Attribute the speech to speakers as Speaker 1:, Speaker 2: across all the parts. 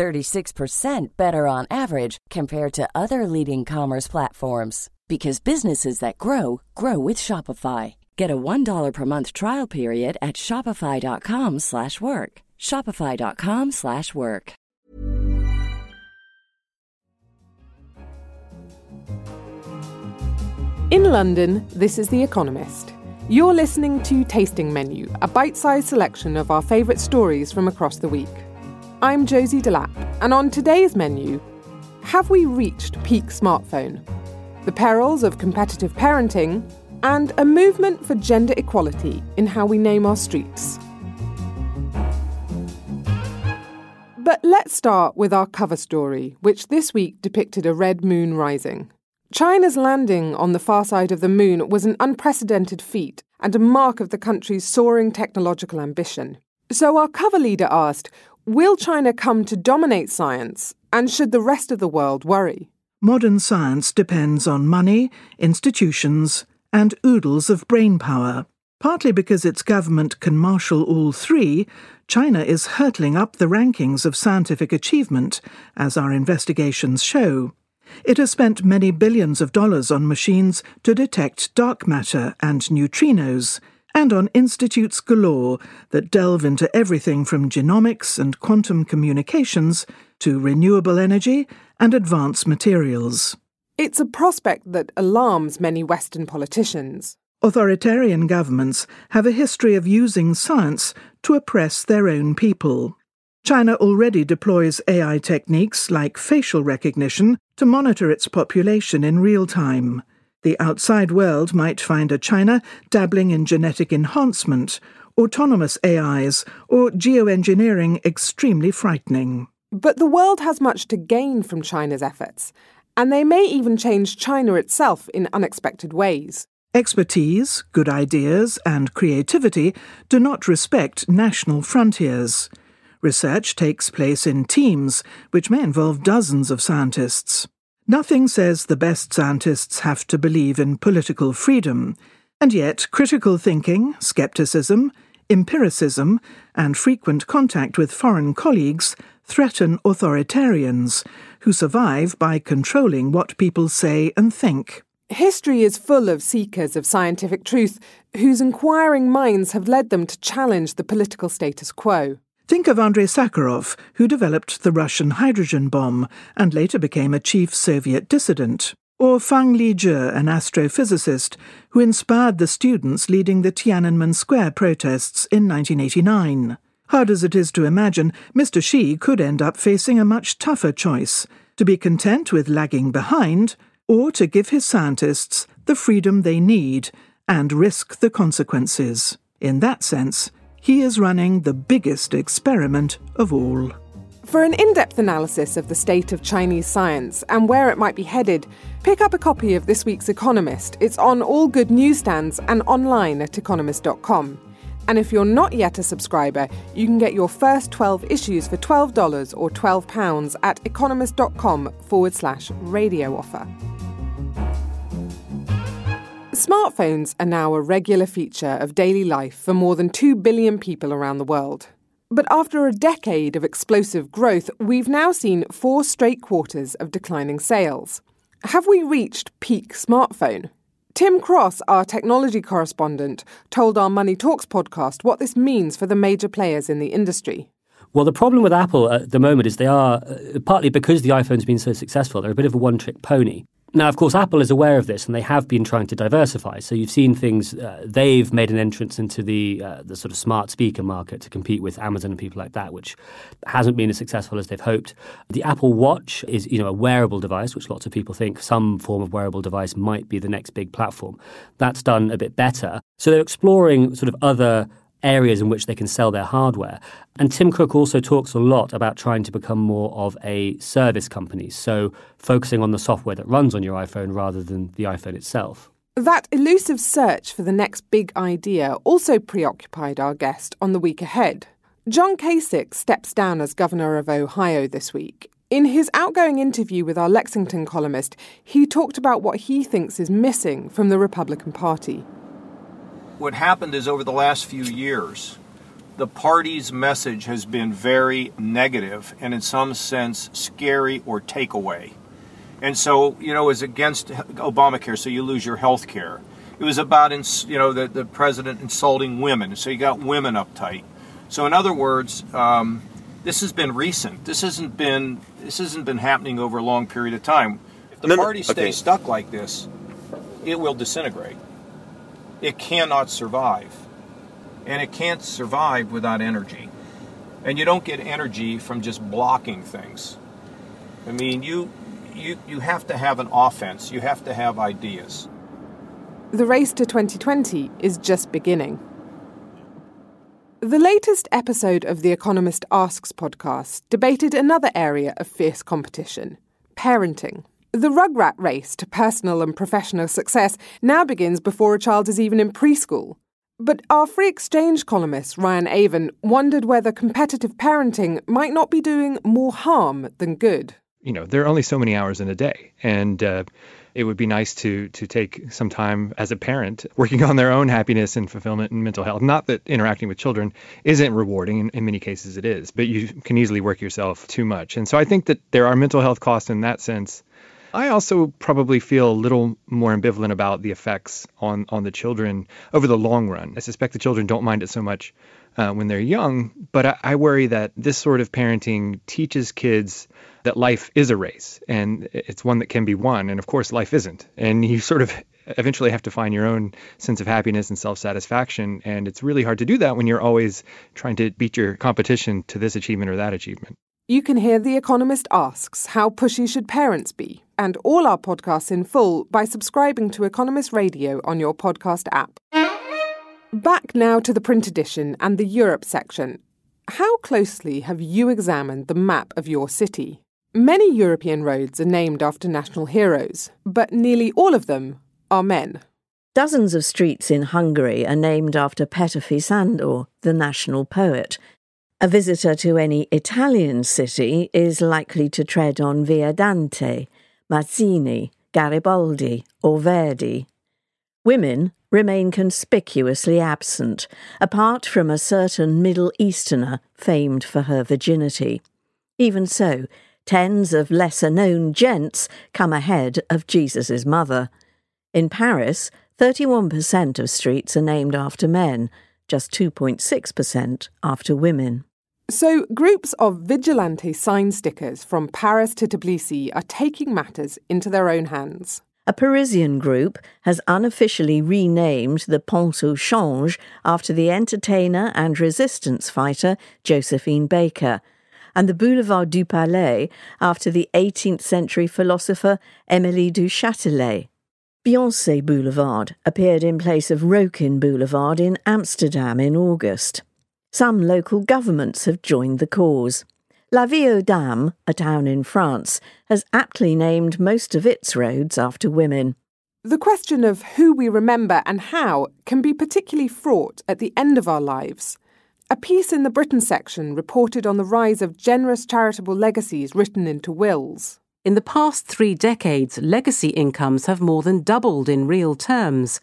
Speaker 1: 36% better on average compared to other leading commerce platforms because businesses that grow grow with Shopify. Get a $1 per month trial period at shopify.com/work. shopify.com/work.
Speaker 2: In London, this is The Economist. You're listening to Tasting Menu, a bite-sized selection of our favorite stories from across the week. I'm Josie Delap, and on today's menu, have we reached peak smartphone? the perils of competitive parenting, and a movement for gender equality in how we name our streets. But let's start with our cover story, which this week depicted a red moon rising. China's landing on the far side of the moon was an unprecedented feat and a mark of the country's soaring technological ambition. So our cover leader asked Will China come to dominate science, and should the rest of the world worry?
Speaker 3: Modern science depends on money, institutions, and oodles of brain power. Partly because its government can marshal all three, China is hurtling up the rankings of scientific achievement, as our investigations show. It has spent many billions of dollars on machines to detect dark matter and neutrinos, and on institutes galore that delve into everything from genomics and quantum communications to renewable energy and advanced materials.
Speaker 2: It's a prospect that alarms many Western politicians.
Speaker 3: Authoritarian governments have a history of using science to oppress their own people. China already deploys AI techniques like facial recognition to monitor its population in real time. The outside world might find a China dabbling in genetic enhancement, autonomous AIs, or geoengineering extremely frightening.
Speaker 2: But the world has much to gain from China's efforts, and they may even change China itself in unexpected ways.
Speaker 3: Expertise, good ideas, and creativity do not respect national frontiers. Research takes place in teams, which may involve dozens of scientists. Nothing says the best scientists have to believe in political freedom, and yet critical thinking, skepticism, empiricism, and frequent contact with foreign colleagues threaten authoritarians who survive by controlling what people say and think.
Speaker 2: History is full of seekers of scientific truth whose inquiring minds have led them to challenge the political status quo.
Speaker 3: Think of Andrei Sakharov, who developed the Russian hydrogen bomb and later became a chief Soviet dissident. Or Fang Lizhi, an astrophysicist who inspired the students leading the Tiananmen Square protests in 1989. Hard as it is to imagine, Mr. Xi could end up facing a much tougher choice to be content with lagging behind, or to give his scientists the freedom they need and risk the consequences. In that sense, he is running the biggest experiment of all.
Speaker 2: For an in depth analysis of the state of Chinese science and where it might be headed, pick up a copy of this week's Economist. It's on all good newsstands and online at economist.com. And if you're not yet a subscriber, you can get your first 12 issues for $12 or £12 at economist.com forward slash radio offer. Smartphones are now a regular feature of daily life for more than 2 billion people around the world. But after a decade of explosive growth, we've now seen four straight quarters of declining sales. Have we reached peak smartphone? Tim Cross, our technology correspondent, told our Money Talks podcast what this means for the major players in the industry.
Speaker 4: Well, the problem with Apple at the moment is they are, uh, partly because the iPhone's been so successful, they're a bit of a one trick pony. Now, of course, Apple is aware of this, and they have been trying to diversify. So you've seen things. Uh, they've made an entrance into the uh, the sort of smart speaker market to compete with Amazon and people like that, which hasn't been as successful as they've hoped. The Apple Watch is, you know, a wearable device, which lots of people think some form of wearable device might be the next big platform. That's done a bit better. So they're exploring sort of other areas in which they can sell their hardware. And Tim Cook also talks a lot about trying to become more of a service company, so focusing on the software that runs on your iPhone rather than the iPhone itself.
Speaker 2: That elusive search for the next big idea also preoccupied our guest on the week ahead. John Kasich steps down as governor of Ohio this week. In his outgoing interview with our Lexington columnist, he talked about what he thinks is missing from the Republican Party
Speaker 5: what happened is over the last few years, the party's message has been very negative and, in some sense, scary or takeaway. And so, you know, it was against Obamacare, so you lose your health care. It was about, you know, the, the president insulting women, so you got women uptight. So, in other words, um, this has been recent. This hasn't been this hasn't been happening over a long period of time. If the no, party stays okay. stuck like this, it will disintegrate it cannot survive. And it can't survive without energy. And you don't get energy from just blocking things. I mean, you you you have to have an offense. You have to have ideas.
Speaker 2: The race to 2020 is just beginning. The latest episode of the Economist Asks podcast debated another area of fierce competition parenting. The rugrat race to personal and professional success now begins before a child is even in preschool. But our free exchange columnist, Ryan Avent, wondered whether competitive parenting might not be doing more harm than good.
Speaker 6: You know, there are only so many hours in a day. And, uh, it would be nice to to take some time as a parent working on their own happiness and fulfillment and mental health. Not that interacting with children isn't rewarding, in, in many cases it is, but you can easily work yourself too much. And so I think that there are mental health costs in that sense I also probably feel a little more ambivalent about the effects on, on the children over the long run. I suspect the children don't mind it so much uh, when they're young, but I, I worry that this sort of parenting teaches kids that life is a race and it's one that can be won. And of course, life isn't. And you sort of eventually have to find your own sense of happiness and self satisfaction. And it's really hard to do that when you're always trying to beat your competition to this achievement or that achievement.
Speaker 2: You can hear The Economist Asks How Pushy Should Parents Be? and all our podcasts in full by subscribing to Economist Radio on your podcast app. Back now to the print edition and the Europe section. How closely have you examined the map of your city? Many European roads are named after national heroes, but nearly all of them are men.
Speaker 7: Dozens of streets in Hungary are named after Petőfi Sándor, the national poet, a visitor to any Italian city is likely to tread on Via Dante, Mazzini, Garibaldi, or Verdi. Women remain conspicuously absent, apart from a certain Middle Easterner famed for her virginity. Even so, tens of lesser known gents come ahead of Jesus' mother. In Paris, 31% of streets are named after men, just 2.6% after women.
Speaker 2: So, groups of vigilante sign stickers from Paris to Tbilisi are taking matters into their own hands.
Speaker 7: A Parisian group has unofficially renamed the Pont au Change after the entertainer and resistance fighter Josephine Baker, and the Boulevard du Palais after the 18th century philosopher Émilie du Châtelet. Beyonce Boulevard appeared in place of Rokin Boulevard in Amsterdam in August. Some local governments have joined the cause. La Vie aux Dames, a town in France, has aptly named most of its roads after women.
Speaker 2: The question of who we remember and how can be particularly fraught at the end of our lives. A piece in the Britain section reported on the rise of generous charitable legacies written into wills.
Speaker 8: In the past three decades, legacy incomes have more than doubled in real terms.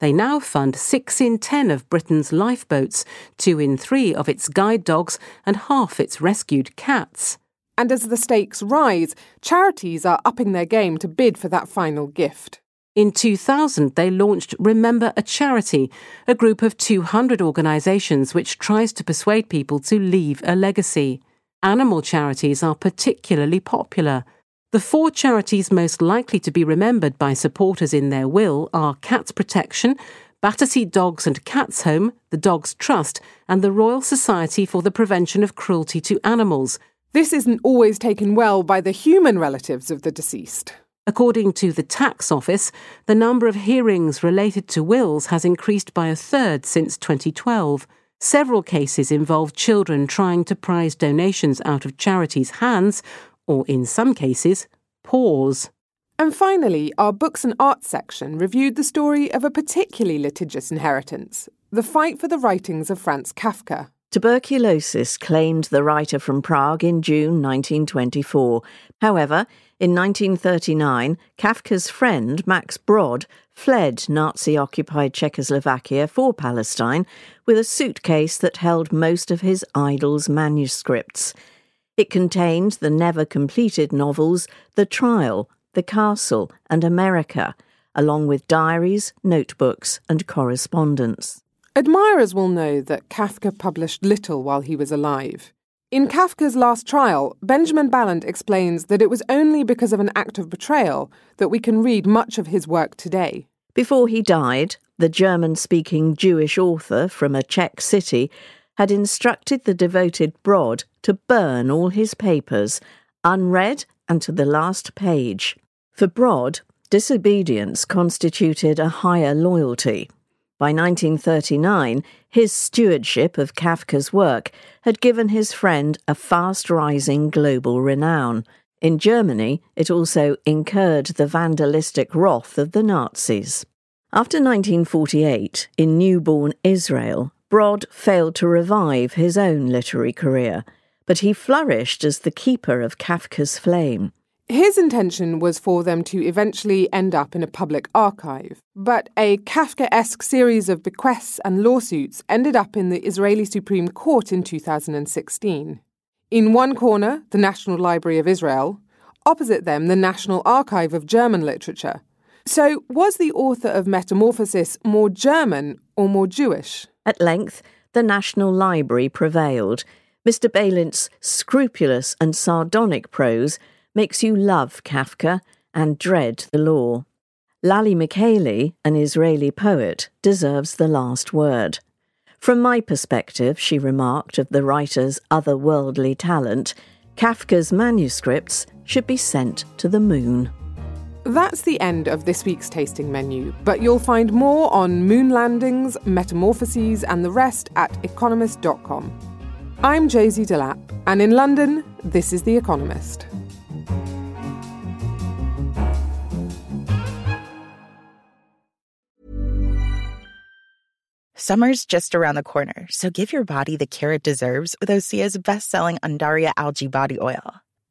Speaker 8: They now fund six in ten of Britain's lifeboats, two in three of its guide dogs, and half its rescued cats.
Speaker 2: And as the stakes rise, charities are upping their game to bid for that final gift.
Speaker 8: In 2000, they launched Remember a Charity, a group of 200 organisations which tries to persuade people to leave a legacy. Animal charities are particularly popular. The four charities most likely to be remembered by supporters in their will are Cats Protection, Battersea Dogs and Cats Home, the Dogs Trust, and the Royal Society for the Prevention of Cruelty to Animals.
Speaker 2: This isn't always taken well by the human relatives of the deceased.
Speaker 8: According to the Tax Office, the number of hearings related to wills has increased by a third since 2012. Several cases involve children trying to prize donations out of charities' hands, or in some cases, paws.
Speaker 2: And finally, our books and arts section reviewed the story of a particularly litigious inheritance the fight for the writings of Franz Kafka.
Speaker 7: Tuberculosis claimed the writer from Prague in June 1924. However, in 1939, Kafka's friend Max Brod fled Nazi occupied Czechoslovakia for Palestine with a suitcase that held most of his idol's manuscripts. It contained the never completed novels The Trial, The Castle, and America, along with diaries, notebooks, and correspondence.
Speaker 2: Admirers will know that Kafka published little while he was alive. In Kafka's last trial, Benjamin Balint explains that it was only because of an act of betrayal that we can read much of his work today.
Speaker 7: Before he died, the German speaking Jewish author from a Czech city had instructed the devoted Brod to burn all his papers, unread and to the last page. For Brod, disobedience constituted a higher loyalty. By 1939, his stewardship of Kafka's work had given his friend a fast rising global renown. In Germany, it also incurred the vandalistic wrath of the Nazis. After 1948, in newborn Israel, Brod failed to revive his own literary career, but he flourished as the keeper of Kafka's flame.
Speaker 2: His intention was for them to eventually end up in a public archive, but a Kafka esque series of bequests and lawsuits ended up in the Israeli Supreme Court in 2016. In one corner, the National Library of Israel, opposite them, the National Archive of German Literature. So, was the author of Metamorphosis more German or more Jewish?
Speaker 7: At length, the National Library prevailed. Mr. Balint's scrupulous and sardonic prose makes you love Kafka and dread the law. Lali Michaeli, an Israeli poet, deserves the last word. From my perspective, she remarked of the writer's otherworldly talent, Kafka's manuscripts should be sent to the moon.
Speaker 2: That's the end of this week's tasting menu, but you'll find more on moon landings, metamorphoses, and the rest at economist.com. I'm Josie Delap, and in London, this is The Economist.
Speaker 9: Summer's just around the corner, so give your body the care it deserves with Osea's best-selling Undaria algae body oil.